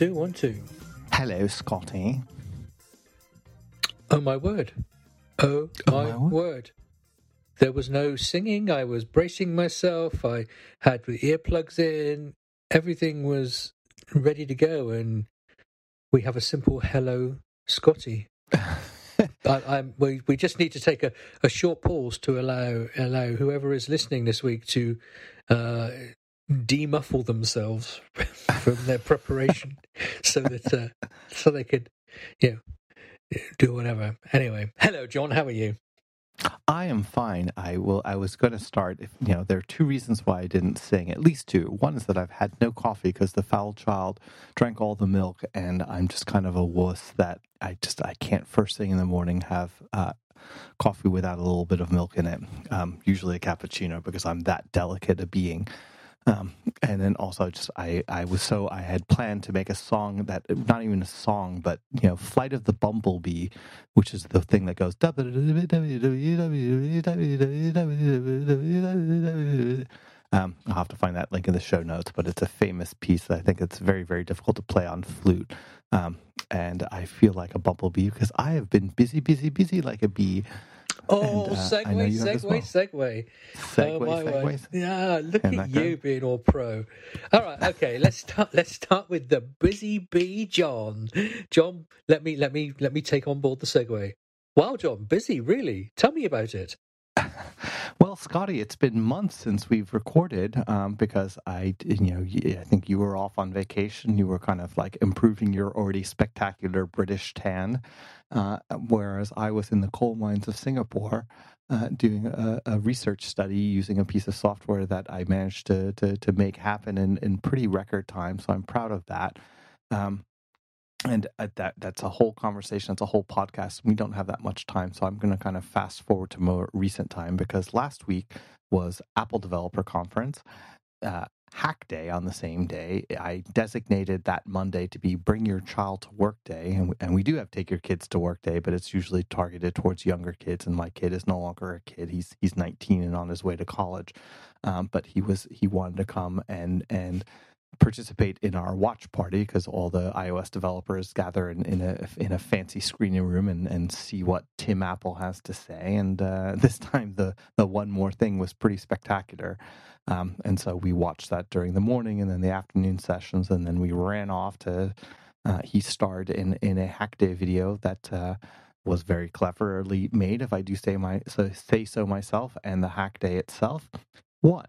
Two, one, two. Hello, Scotty. Oh, my word. Oh, my, my word. word. There was no singing. I was bracing myself. I had the earplugs in. Everything was ready to go. And we have a simple hello, Scotty. I, I'm, we, we just need to take a, a short pause to allow allow whoever is listening this week to uh, demuffle themselves from their preparation, so that uh, so they could, you know, do whatever. Anyway, hello, John. How are you? I am fine. I will. I was going to start. If you know, there are two reasons why I didn't sing. At least two. One is that I've had no coffee because the foul child drank all the milk, and I'm just kind of a wuss that I just I can't first thing in the morning have uh, coffee without a little bit of milk in it. Um, usually a cappuccino because I'm that delicate a being. Um, and then also just I, I was so I had planned to make a song that not even a song but you know Flight of the Bumblebee which is the thing that goes um, I'll have to find that link in the show notes but it's a famous piece that I think it's very very difficult to play on flute. Um, and I feel like a bumblebee because I have been busy busy busy like a bee Oh, And, uh, segue, you have as segue, well. segue. Segue, oh, my word. segues. Yeah, look Isn't at you good? being all pro. All right, okay. Let's start. Let's start with the busy bee, John. John, let me let me let me take on board the segue. Wow, John, busy, really? Tell me about it. Well, Scotty, it's been months since we've recorded um, because I, you know, I think you were off on vacation. You were kind of like improving your already spectacular British tan, uh, whereas I was in the coal mines of Singapore uh, doing a, a research study using a piece of software that I managed to to, to make happen in, in pretty record time. So I'm proud of that. Um, and uh, that that's a whole conversation it's a whole podcast we don't have that much time so i'm going to kind of fast forward to more recent time because last week was apple developer conference uh, hack day on the same day. I designated that monday to be bring your child to work day and, and we do have take your kids to work day but it's usually targeted towards younger kids and my kid is no longer a kid he's he's 19 and on his way to college. Um, but he was he wanted to come and and participate in our watch party because all the iOS developers gather in, in a in a fancy screening room and, and see what Tim Apple has to say. And uh, this time, the the one more thing was pretty spectacular. Um, and so we watched that during the morning and then the afternoon sessions, and then we ran off to. Uh, he starred in in a hack day video that. Uh, was very cleverly made, if I do say my so say so myself, and the hack day itself won.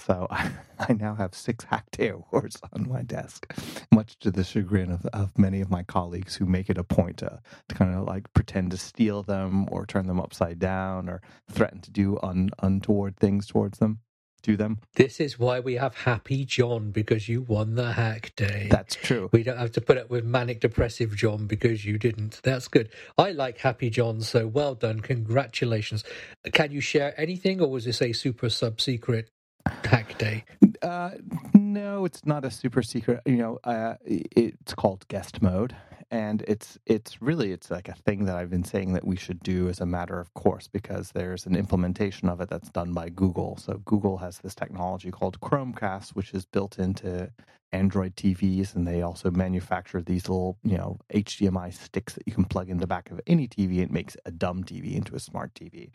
So I, I now have six Hack Day awards on my desk, much to the chagrin of, of many of my colleagues who make it a point to, to kind of like pretend to steal them or turn them upside down or threaten to do un, untoward things towards them, to them. This is why we have Happy John because you won the hack day. That's true. we don't have to put up with manic depressive John because you didn't. That's good. I like Happy John, so well done. Congratulations. Can you share anything, or was this a super sub secret hack day? Uh, no, it's not a super secret. You know, uh, it's called guest mode, and it's it's really it's like a thing that I've been saying that we should do as a matter of course because there's an implementation of it that's done by Google. So Google has this technology called Chromecast, which is built into Android TVs, and they also manufacture these little you know HDMI sticks that you can plug in the back of any TV. It makes a dumb TV into a smart TV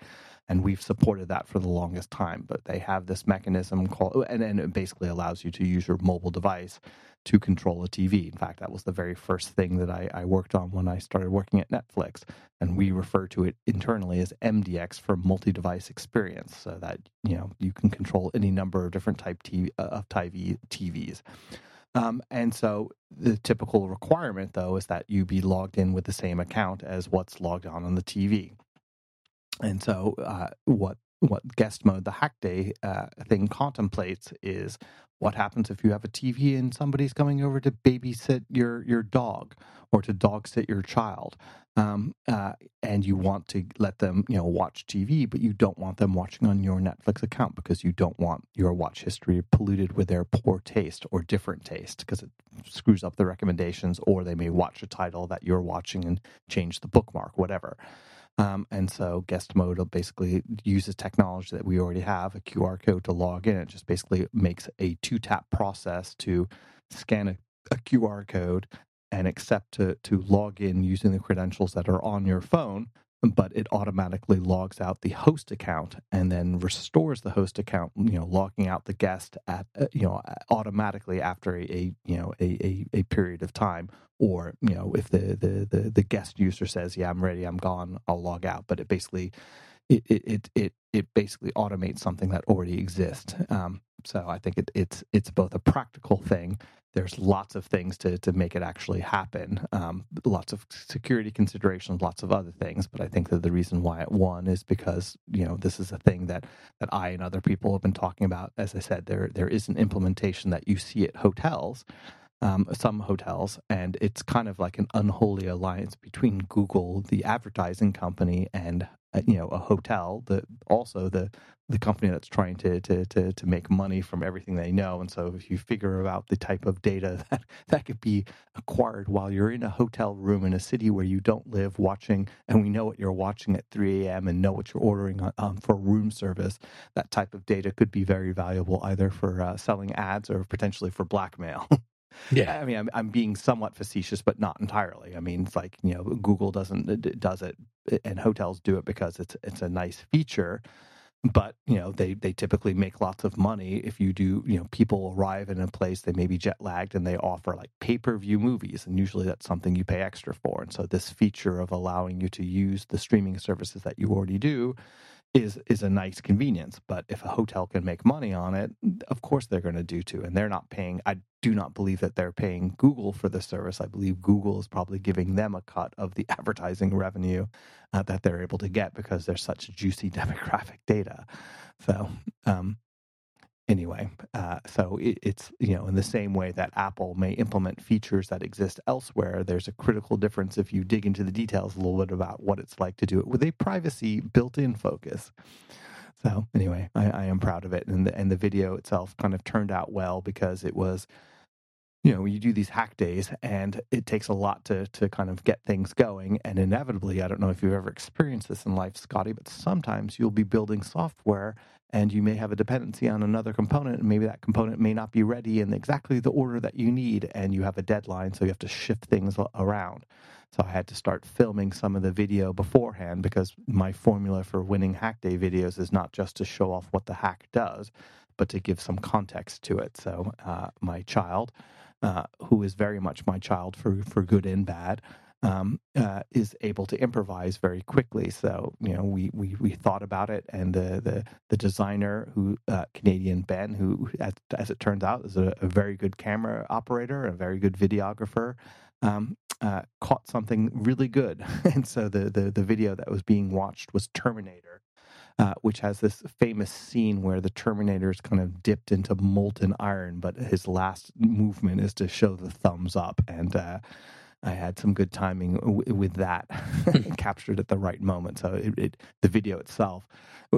and we've supported that for the longest time. But they have this mechanism called, and, and it basically allows you to use your mobile device to control a TV. In fact, that was the very first thing that I, I worked on when I started working at Netflix, and we refer to it internally as MDX for multi-device experience, so that you know you can control any number of different type TV, uh, of TV, TVs. Um, and so the typical requirement, though, is that you be logged in with the same account as what's logged on on the TV. And so, uh, what what guest mode, the hack day uh, thing contemplates is what happens if you have a TV and somebody's coming over to babysit your your dog or to dog sit your child, um, uh, and you want to let them you know watch TV, but you don't want them watching on your Netflix account because you don't want your watch history polluted with their poor taste or different taste because it screws up the recommendations, or they may watch a title that you're watching and change the bookmark, whatever. Um, and so guest mode basically uses technology that we already have, a QR code to log in. It just basically makes a two tap process to scan a a QR code and accept to to log in using the credentials that are on your phone but it automatically logs out the host account and then restores the host account you know logging out the guest at uh, you know automatically after a, a you know a, a, a, period of time. Or you know if the, the the the guest user says yeah i'm ready i'm gone i'll log out. But it basically it it it it basically automates something that already exists. Um, so i think it, it's it's both a practical thing there's lots of things to to make it actually happen. Um, lots of security considerations, lots of other things. But I think that the reason why it won is because you know this is a thing that that I and other people have been talking about. As I said, there there is an implementation that you see at hotels. Um, some hotels, and it's kind of like an unholy alliance between Google, the advertising company, and you know a hotel that also the the company that's trying to, to to to make money from everything they know. And so if you figure out the type of data that that could be acquired while you're in a hotel room in a city where you don't live watching and we know what you're watching at 3 a.m and know what you're ordering um, for room service that type of data could be very valuable either for uh, selling ads or potentially for blackmail Yeah, I mean, I'm, I'm being somewhat facetious, but not entirely. I mean, it's like you know, Google doesn't does it, and hotels do it because it's it's a nice feature. But you know, they they typically make lots of money if you do. You know, people arrive in a place they may be jet lagged, and they offer like pay per view movies, and usually that's something you pay extra for. And so this feature of allowing you to use the streaming services that you already do is is a nice convenience. But if a hotel can make money on it, of course they're going to do too. And they're not paying. I do not believe that they're paying Google for the service. I believe Google is probably giving them a cut of the advertising revenue uh, that they're able to get because there's such juicy demographic data. So um, anyway uh, so it, it's you know in the same way that apple may implement features that exist elsewhere there's a critical difference if you dig into the details a little bit about what it's like to do it with a privacy built-in focus so anyway I, I am proud of it and the, and the video itself kind of turned out well because it was you know, you do these hack days and it takes a lot to to kind of get things going. And inevitably, I don't know if you've ever experienced this in life, Scotty, but sometimes you'll be building software and you may have a dependency on another component and maybe that component may not be ready in exactly the order that you need and you have a deadline so you have to shift things around. So i had to start filming some of the video beforehand because my formula for winning hack day videos is not just to show off what the hack does but to give some context to it. So uh, my child uh, who is very much my child for for good and bad, um, uh, is able to improvise very quickly. So you know, we we, we thought about it, and the the, the designer who uh, Canadian Ben, who as, as, it turns out is a, a, very good camera operator, a very good videographer. Um, uh, caught something really good, and so the, the the video that was being watched was Terminator, uh, which has this famous scene where the Terminator is kind of dipped into molten iron, but his last movement is to show the thumbs up. And uh, I had some good timing w- with that, captured at the right moment. So it, it, the video itself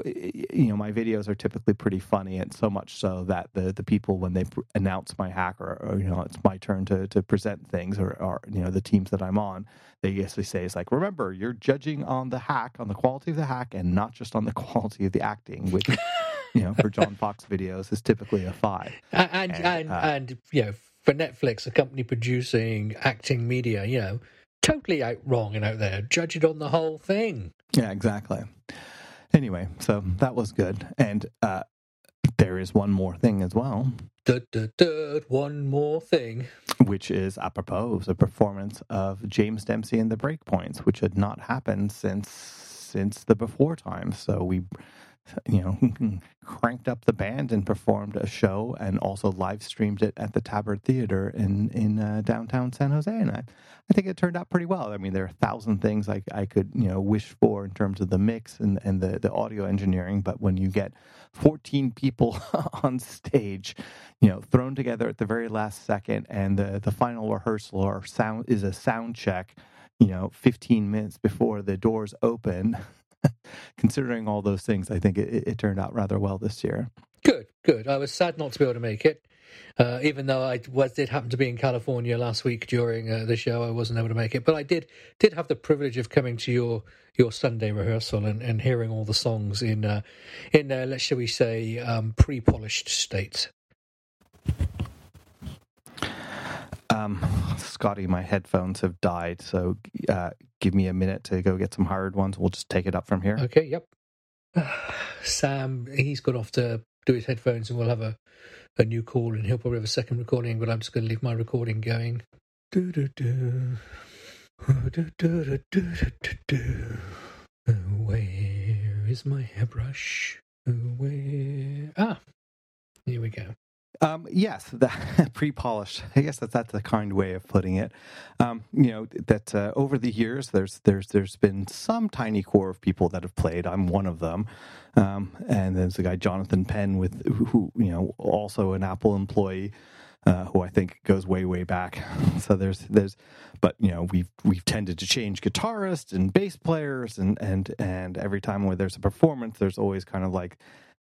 you know, my videos are typically pretty funny, and so much so that the the people when they pr- announce my hack or, or, you know it's my turn to to present things or, or you know the teams that I'm on, they basically say it's like remember you're judging on the hack on the quality of the hack and not just on the quality of the acting, which you know for John Fox videos is typically a five. And and and, uh, and you know for Netflix, a company producing acting media, you know, totally out wrong and out there. Judge it on the whole thing. Yeah, exactly. Anyway, so that was good. And uh, there is one more thing as well. One more thing. Which is apropos the performance of James Dempsey and the Breakpoints, which had not happened since since the before times. So we you know, cranked up the band and performed a show, and also live streamed it at the Tabard Theater in in uh, downtown San Jose. And I, I think it turned out pretty well. I mean, there are a thousand things I, I could you know wish for in terms of the mix and and the the audio engineering, but when you get 14 people on stage, you know, thrown together at the very last second, and the the final rehearsal or sound is a sound check you know 15 minutes before the doors open considering all those things, I think it, it, turned out rather well this year. Good, good. I was sad not to be able to make it. Uh, even though I was, did happen to be in California last week during uh, the show, I wasn't able to make it. But I did did have the privilege of coming to your your Sunday rehearsal and, and hearing all the songs in uh, in uh, let's shall we say um, pre polished state. Um, Scotty, my headphones have died, so uh, give me a minute to go get some hired ones. We'll just take it up from here. Okay, yep. Sam, he's gone off to do his headphones, and we'll have a, a new call, and he'll probably have a second recording. But I'm just going to leave my recording going. Do do do. Do, do, do, Where is my hairbrush? Where? Ah, here we go. Um, yes, pre-polished. I guess that's that's a kind way of putting it. Um, you know that uh, over the years, there's there's there's been some tiny core of people that have played. I'm one of them, um, and there's the guy Jonathan Penn with who you know also an Apple employee. Uh, who I think goes way way back. So there's there's, but you know we've we've tended to change guitarists and bass players and and and every time where there's a performance, there's always kind of like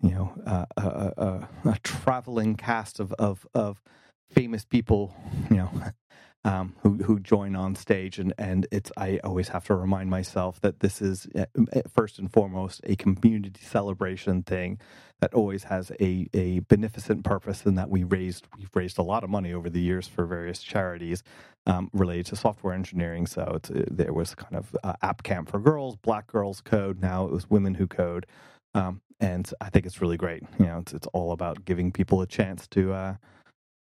you know, uh, a, a, a, traveling cast of, of, of famous people, you know, um, who who join on stage, and and it's I always have to remind myself that this is uh, first and foremost a community celebration thing that always has a a beneficent purpose, and that we raised we've raised a lot of money over the years for various charities um, related to software engineering. So uh, there was kind of uh, app camp for girls, Black Girls Code. Now it was Women Who Code. Um, and I think it's really great. You know, it's it's all about giving people a chance to uh,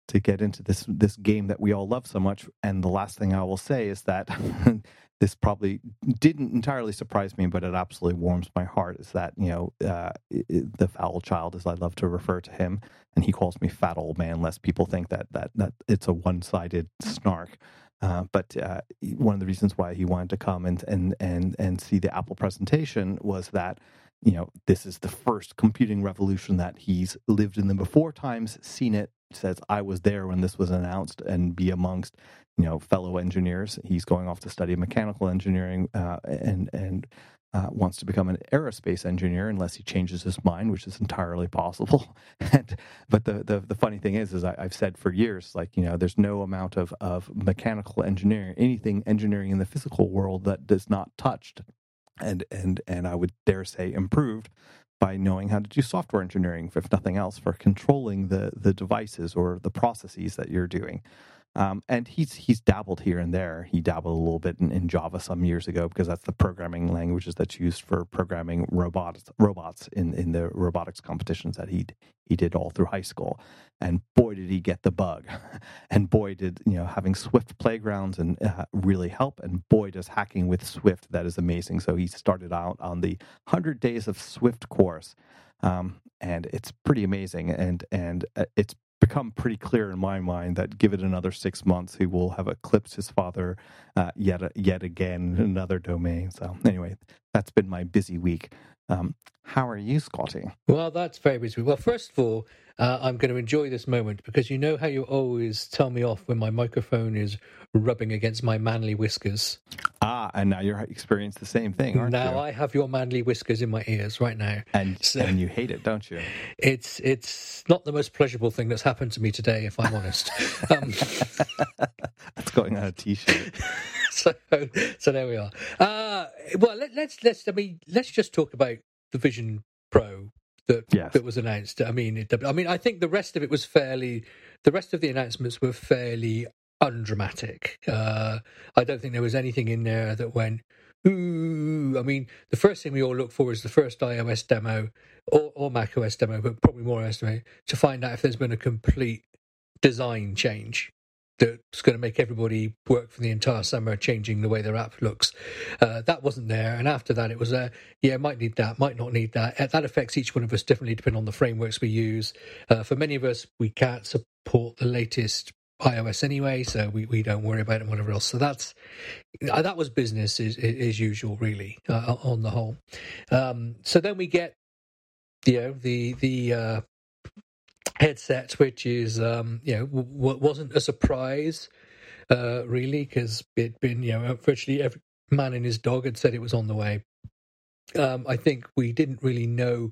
to get into this this game that we all love so much. And the last thing I will say is that this probably didn't entirely surprise me, but it absolutely warms my heart. Is that you know uh, the foul child, as I love to refer to him, and he calls me fat old man, lest people think that that that it's a one sided snark. Uh, but uh, one of the reasons why he wanted to come and and and and see the Apple presentation was that you know, this is the first computing revolution that he's lived in the before times, seen it, says, I was there when this was announced, and be amongst, you know, fellow engineers. He's going off to study mechanical engineering uh, and, and, uh, wants to become an aerospace engineer unless he changes his mind, which is entirely possible. and, but the, the, the funny thing is, is I, have said for years, like you know, there's no amount of of mechanical engineering, anything engineering in the physical world that does not touched and and and I would dare say improved by knowing how to do software engineering, if nothing else, for controlling the the devices or the processes that you're doing. Um, and he's he's dabbled here and there. He dabbled a little bit in, in, Java some years ago because that's the programming languages that's used for programming robots robots in, in the robotics competitions that he he did all through high school. And boy, did he get the bug! And boy, did you know having Swift playgrounds and uh, really help. And boy, does hacking with Swift that is amazing. So he started out on the hundred days of Swift course. Um, and it's pretty amazing and and uh, it's become pretty clear in my mind that give it another six months, he will have eclipsed his father uh, yet yet again in another domain. So anyway, that's been my busy week. Um, how are you, Scotty? Well, that's very busy. Well, first of all, uh, I'm going to enjoy this moment because you know how you always tell me off when my microphone is rubbing against my manly whiskers. Ah, and now you're experiencing the same thing, aren't now you? Now I have your manly whiskers in my ears right now, and so, and you hate it, don't you? It's it's not the most pleasurable thing that's happened to me today, if I'm honest. um, that's going on a t-shirt. so so there we are. Uh, well, let, let's let's I mean let's just talk about the Vision Pro that yes. that was announced. I mean, it, I mean, I think the rest of it was fairly. The rest of the announcements were fairly undramatic. Uh, I don't think there was anything in there that went. Ooh, I mean, the first thing we all look for is the first iOS demo or, or Mac OS demo, but probably more iOS demo to find out if there's been a complete design change that's going to make everybody work for the entire summer, changing the way their app looks. Uh, that wasn't there, and after that, it was uh, yeah, might need that, might not need that. Uh, that affects each one of us differently depending on the frameworks we use. Uh, for many of us, we can't support the latest iOS anyway, so we, we don't worry about it and whatever else. So that's uh, that was business as, as usual, really, uh, on the whole. Um, so then we get you know the the uh, headset, which is um, you know w- wasn't a surprise uh, really because it'd been you know virtually every man and his dog had said it was on the way. Um, I think we didn't really know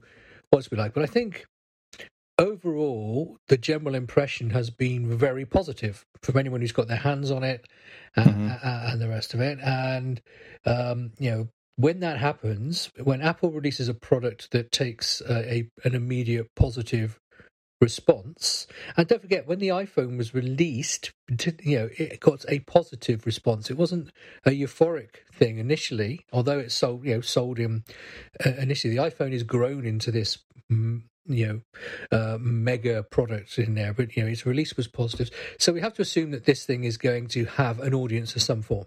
what to be like, but I think overall the general impression has been very positive from anyone who's got their hands on it and, mm-hmm. and the rest of it. And um, you know when that happens, when Apple releases a product that takes uh, a an immediate positive response. And don't forget, when the iPhone was released, you know, it got a positive response. It wasn't a euphoric thing initially, although it sold, you know, sold in uh, initially. The iPhone is grown into this. Mm, you know, uh, mega product in there, but you know, its release was positive. So we have to assume that this thing is going to have an audience of some form.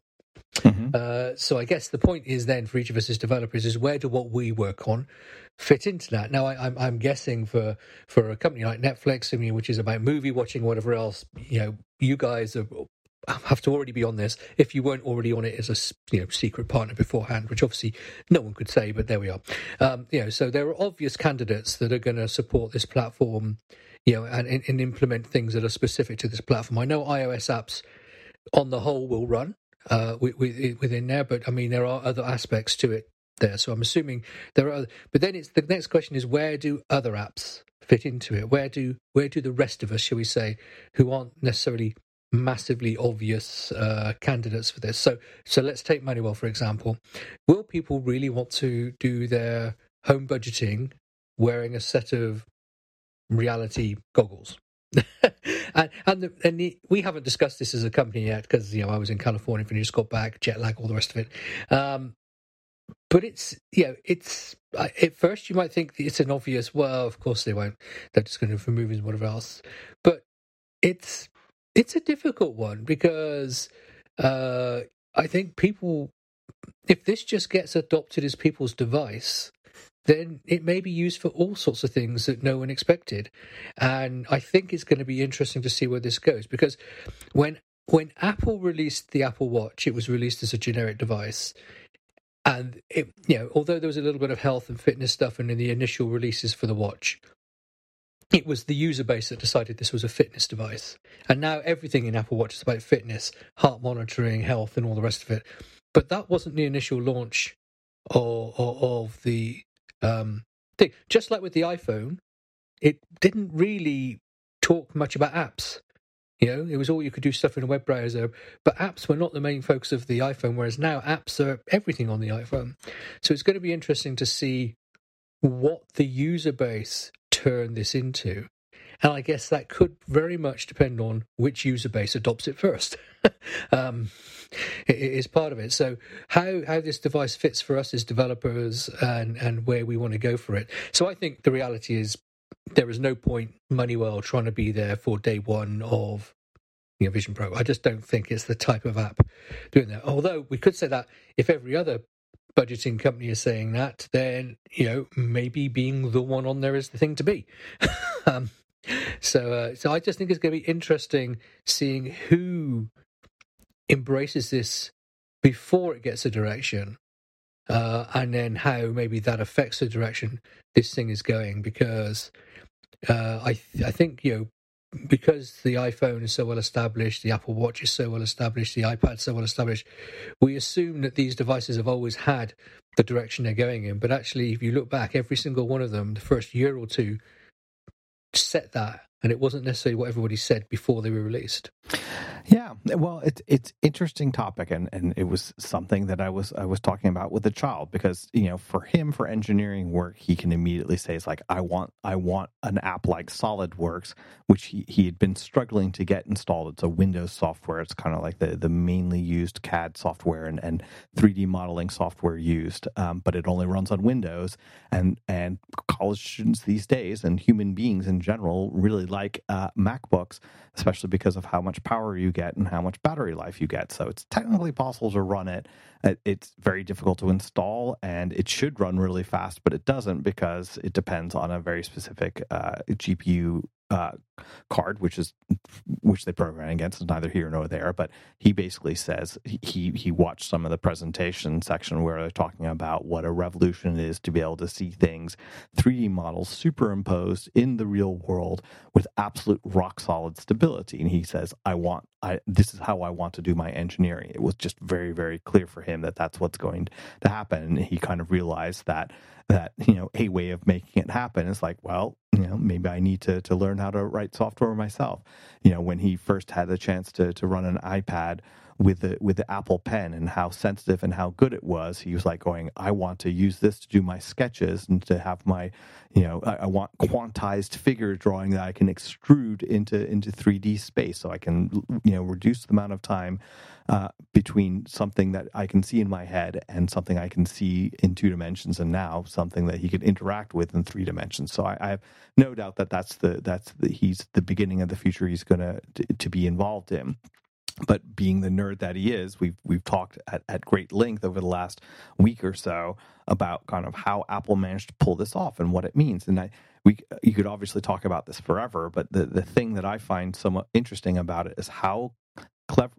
Uh, so I guess the point is then for each of us as developers is where do what we work on fit into that? Now I, am I'm, I'm guessing for for a company like Netflix, I mean, which is about movie watching, whatever else, you know, you guys are, have to already be on this if you weren't already on it as a you know secret partner beforehand, which obviously no one could say, but there we are. Um, you know, so there are obvious candidates that are going to support this platform, you know, and, and implement things that are specific to this platform. I know iOS apps on the whole will run uh, within there. But I mean, there are other aspects to it there. So I'm assuming there are. But then it's the next question is where do other apps fit into it? Where do where do the rest of us, shall we say, who aren't necessarily massively obvious uh, candidates for this? So so let's take Moneywell for example. Will people really want to do their home budgeting wearing a set of reality goggles? and and, the, and the, we haven't discussed this as a company yet because you know I was in California you just got back, jet lag, all the rest of it. Um, but it's know it's at first you might think it's an obvious. Well, of course they won't. They're just going to for movies and whatever else. But it's it's a difficult one because uh, I think people, if this just gets adopted as people's device, then it may be used for all sorts of things that no one expected. And I think it's going to be interesting to see where this goes because when when Apple released the Apple Watch, it was released as a generic device. And it, you know, although there was a little bit of health and fitness stuff in the initial releases for the watch, it was the user base that decided this was a fitness device. And now everything in Apple Watch is about fitness, heart monitoring, health, and all the rest of it. But that wasn't the initial launch of, of the um, thing. Just like with the iPhone, it didn't really talk much about apps. You know, it was all you could do stuff in a web browser, but apps were not the main focus of the iPhone, whereas now apps are everything on the iPhone. So it's going to be interesting to see what the user base turn this into. And I guess that could very much depend on which user base adopts it first. um, it is part of it. So how how this device fits for us as developers and and where we want to go for it. So I think the reality is there is no point Moneywell trying to be there for day one of you know, Vision Pro. I just don't think it's the type of app doing that. Although we could say that if every other budgeting company is saying that, then you know maybe being the one on there is the thing to be. um, so, uh, so I just think it's going to be interesting seeing who embraces this before it gets a direction, uh, and then how maybe that affects the direction this thing is going. Because uh, I, th- I think you know because the iPhone is so well established, the Apple Watch is so well established, the iPad so well established, we assume that these devices have always had the direction they're going in. But actually, if you look back, every single one of them, the first year or two, set that, and it wasn't necessarily what everybody said before they were released. Yeah, well, it's it's interesting topic, and, and it was something that I was I was talking about with the child because you know for him for engineering work he can immediately say it's like I want I want an app like SolidWorks, which he, he had been struggling to get installed. It's a Windows software. It's kind of like the the mainly used CAD software and, and 3D modeling software used, um, but it only runs on Windows. And and college students these days and human beings in general really like uh, MacBooks, especially because of how much power you get and how much battery life you get. So it's technically possible to run it. It's very difficult to install and it should run really fast, but it doesn't because it depends on a very specific uh, GPU uh, card, which is which they program against, is neither here nor there. But he basically says he he watched some of the presentation section where they're talking about what a revolution is to be able to see things, 3D models superimposed in the real world with absolute rock solid stability. And he says, I want, I this is how I want to do my engineering. It was just very very clear for him that that's what's going to happen. And he kind of realized that that you know a way of making it happen is like well you know maybe i need to to learn how to write software myself. You know when he first had the chance to to run an ipad with the with the Apple Pen and how sensitive and how good it was. He was like going, "I want to use this to do my sketches and to have my, you know, I, I want quantized figure drawing that I can extrude into into 3D space, so I can you know reduce the amount of time uh, between something that I can see in my head and something I can see in two dimensions, and now something that he could interact with in three dimensions. So I, I have no doubt that that's the that's the, he's the beginning of the future he's going to to be involved in but being the nerd that he is, we've we've talked at, at great length over the last week or so about kind of how Apple managed to pull this off and what it means. And I, we you could obviously talk about this forever, but the the thing that I find somewhat interesting about it is how clever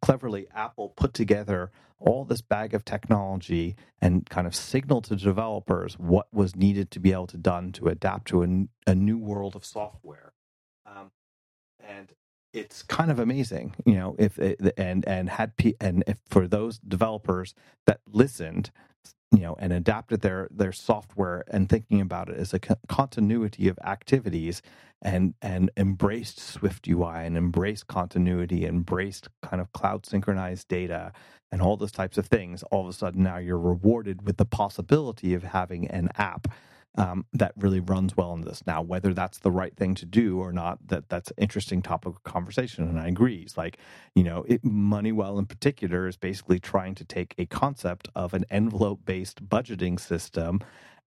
cleverly Apple put together all this bag of technology and kind of signaled to developers what was needed to be able to done to adapt to a, a new world of software. Um, and it's kind of amazing, you know, if it, and and had and if for those developers that listened, you know, and adapted their their software and thinking about it as a continuity of activities and and embraced Swift UI and embraced continuity, embraced kind of cloud synchronized data and all those types of things, all of a sudden now you're rewarded with the possibility of having an app um, that really runs well in this. Now, whether that's the right thing to do or not, that that's an interesting topic of conversation. And I agree. It's like, you know, it, Moneywell in particular is basically trying to take a concept of an envelope based budgeting system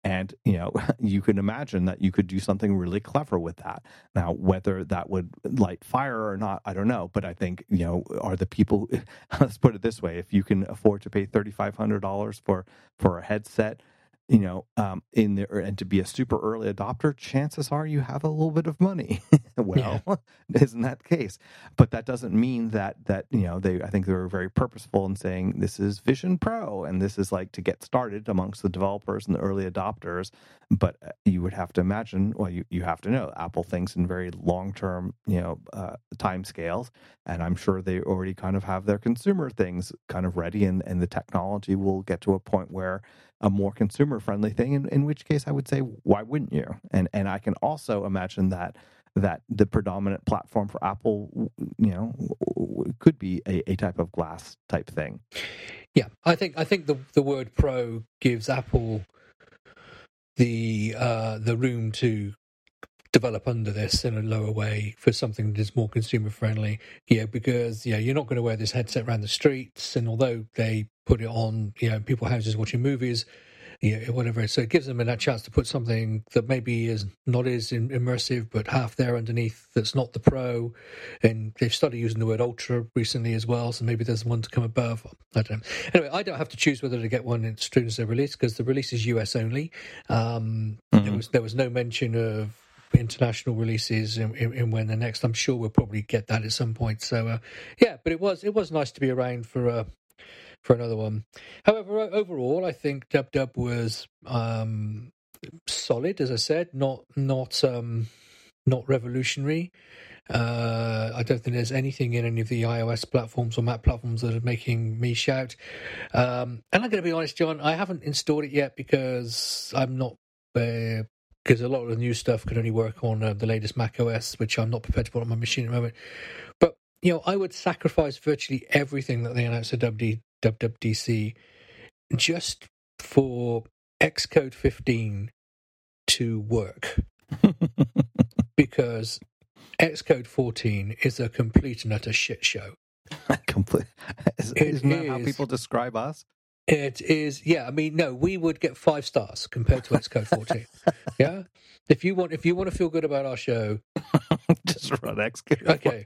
and you know you can imagine that you could do something really clever with that now whether that would light fire or not i don't know but i think you know are the people let's put it this way if you can afford to pay $3500 for for a headset you know, um, in there and to be a super early adopter, chances are you have a little bit of money. well, yeah. isn't that the case? But that doesn't mean that that you know they. I think they were very purposeful in saying this is Vision Pro and this is like to get started amongst the developers and the early adopters. But uh, you would have to imagine. Well, you you have to know Apple thinks in very long term, you know, uh, time scales, and I'm sure they already kind of have their consumer things kind of ready, and and the technology will get to a point where a more consumer friendly thing in, in which case i would say why wouldn't you and and i can also imagine that that the predominant platform for apple you know could be a, a type of glass type thing yeah i think i think the the word pro gives apple the uh the room to develop under this in a lower way for something that is more consumer friendly. Yeah, because yeah, you're not going to wear this headset around the streets, and although they put it on, you know, people houses watching movies, yeah, whatever. So it gives them a chance to put something that maybe is not as immersive, but half there underneath. That's not the pro, and they've started using the word ultra recently as well. So maybe there's one to come above. I don't. know. Anyway, I don't have to choose whether to get one as soon as they release because the release is US only. Um, mm-hmm. There was there was no mention of international releases in, when the next. I'm sure we'll probably get that at some point. So uh, yeah, but it was it was nice to be around for uh, for another one. However, overall, I think Dub Dub was um, solid, as I said, not not um, not revolutionary. Uh, I don't think there's anything in any of the iOS platforms or Mac platforms that are making me shout. Um, and I'm going to be honest, John, I haven't installed it yet because I'm not uh, because a lot of the new stuff can only work on uh, the latest Mac OS, which I'm not prepared to put on my machine at the moment. But you know, I would sacrifice virtually everything that they announced at WD, WWDC just for Xcode 15 to work, because Xcode 14 is a complete and utter shit show. complete. Isn't that is, how people describe us? It is, yeah. I mean, no, we would get five stars compared to Xcode 14. yeah, if you want, if you want to feel good about our show, just run Xcode. Okay,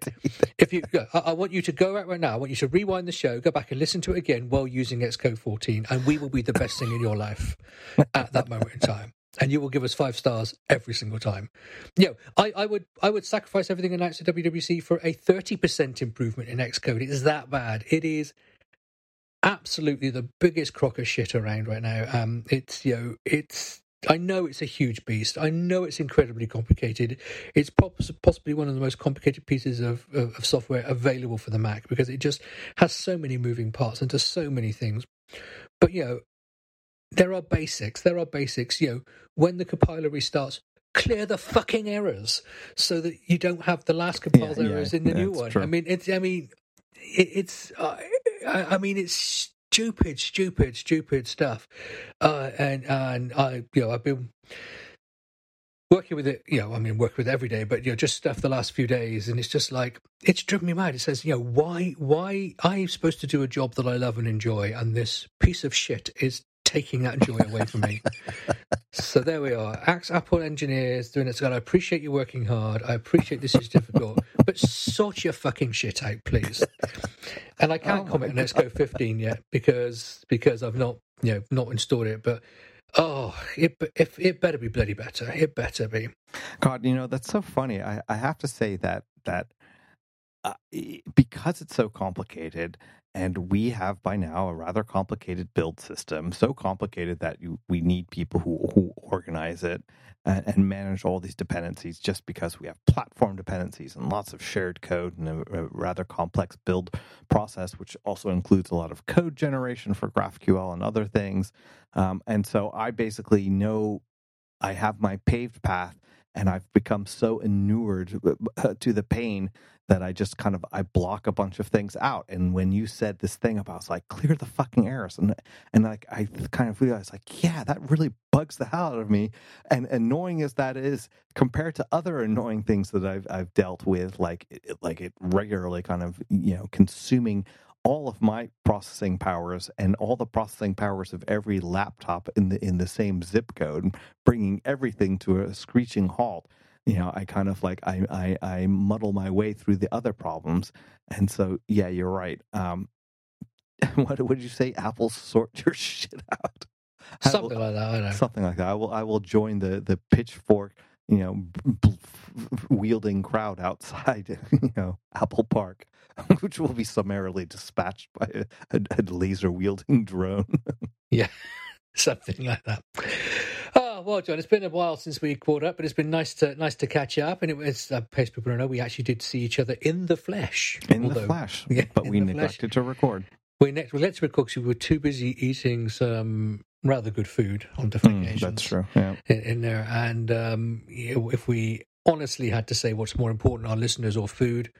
if you, I, I, want you to go out right now. I want you to rewind the show, go back and listen to it again while using Xcode 14, and we will be the best thing in your life at that moment in time. And you will give us five stars every single time. You know, I, I would I would sacrifice everything announced at WWDC for a thirty percent improvement in Xcode. It is that bad. It is absolutely the biggest crock of shit around right now. Um, it's you know, it's I know it's a huge beast. I know it's incredibly complicated. It's possibly one of the most complicated pieces of, of, of, software available for the Mac because it just has so many moving parts and does so many things. But you know, there are basics. There are basics. You know, when the compiler restarts, clear the fucking errors so that you don't have the last compiled yeah, errors yeah, in the new one. True. I mean, it's. I mean, it, it's. Uh, I, I mean, it's stupid, stupid, stupid stuff. Uh, and and I, you know, I've been working with it. You know, I mean, working with it every day, but you know, just stuff the last few days, and it's just like it's driven me mad. It says, you know, why, why I'm supposed to do a job that I love and enjoy, and this piece of shit is taking that joy away from me. so there we are. Axe Apple engineers doing it. So I appreciate you working hard. I appreciate this is difficult, but sort your fucking shit out, please. And I can't oh comment on Xcode 15 yet because because I've not you know not installed it, but. Oh, it if it better be bloody better. It better be. God, you know that's so funny. I, I have to say that that uh, because it's so complicated, and we have by now a rather complicated build system, so complicated that you, we need people who, who organize it and, and, manage all these dependencies just because we have platform dependencies and lots of shared code and a, a, rather complex build process, which also includes a lot of code generation for GraphQL and other things. Um, and so I basically know I have my paved path and I've become so inured uh, to the pain that I just kind of I block a bunch of things out. And when you said this thing about like clear the fucking errors, and and like I kind of realized like yeah, that really bugs the hell out of me. And annoying as that is compared to other annoying things that I've I've dealt with, like like it regularly kind of you know consuming all of my processing powers and all the processing powers of every laptop in the in the same zip code, bringing everything to a screeching halt you know, I kind of like I, I I muddle my way through the other problems, and so yeah, you're right. Um, what would you say? Apple sort your shit out. Something will, like that. Something like that. I will. I will join the the pitchfork. You know, b- b- wielding crowd outside. You know, Apple Park, which will be summarily dispatched by a, a, a laser wielding drone. yeah, something like that. Oh well, John, it's been a while since we caught up, but it's been nice to nice to catch up. And it was, uh, in case people don't know, we actually did see each other in the flesh. In although, the flesh, yeah, but we neglected flesh. to record. We ne- well, let's record because we were too busy eating some rather good food on different mm, occasions. That's true. Yeah, in, in there, and um, if we honestly had to say what's more important, our listeners or food,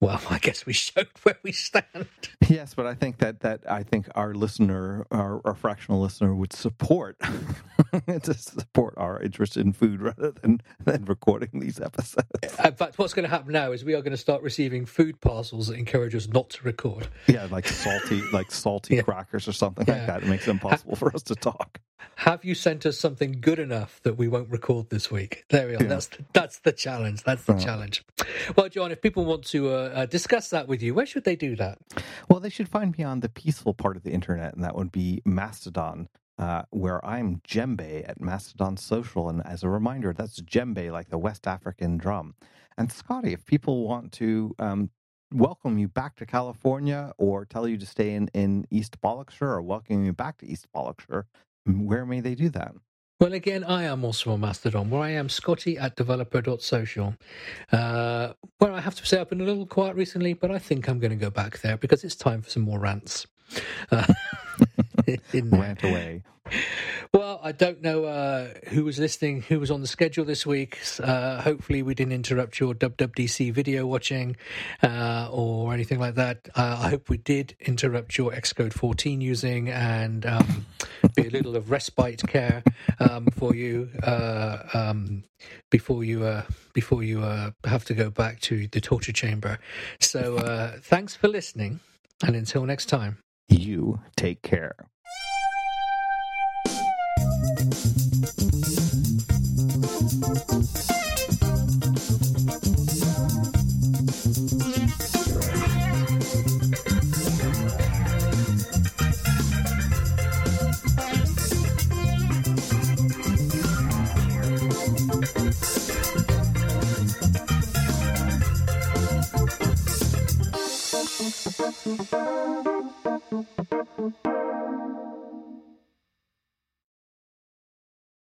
well, I guess we showed where we stand. Yes, but I think that that I think our listener, our, our fractional listener, would support to support our interest in food rather than than recording these episodes. In fact, what's going to happen now is we are going to start receiving food parcels that encourage us not to record. Yeah, like salty, like salty yeah. crackers or something yeah. like that. It makes it impossible for us to talk. Have you sent us something good enough that we won't record this week? There we are. Yeah. That's the, that's the challenge. That's the challenge. Well, John, if people want to. Uh, uh, discuss that with you, where should they do that? Well, they should find me on the peaceful part of the internet, and that would be Mastodon. Uh, where I'm djembe at Mastodon Social. And as a reminder, that's djembe, like the West African drum. And Scotty, if people want to um, welcome you back to California or tell you to stay in, in East Bollockshire or welcome you back to East Bollockshire, where may they do that? Well, again, I am also on Mastodon, where I am Scotty at developer.social. Uh, well, I have to say I've been a little quiet recently, but I think I'm going to go back there because it's time for some more rants. Uh, Rant away. Well, I don't know uh, who was listening, who was on the schedule this week. Uh, hopefully, we didn't interrupt your WWDC video watching uh, or anything like that. Uh, I hope we did interrupt your Xcode 14 using and um, be a little of respite care um, for you uh, um, before you uh, before you have to go back to the torture chamber. So, thanks for listening, and until next time, you take care.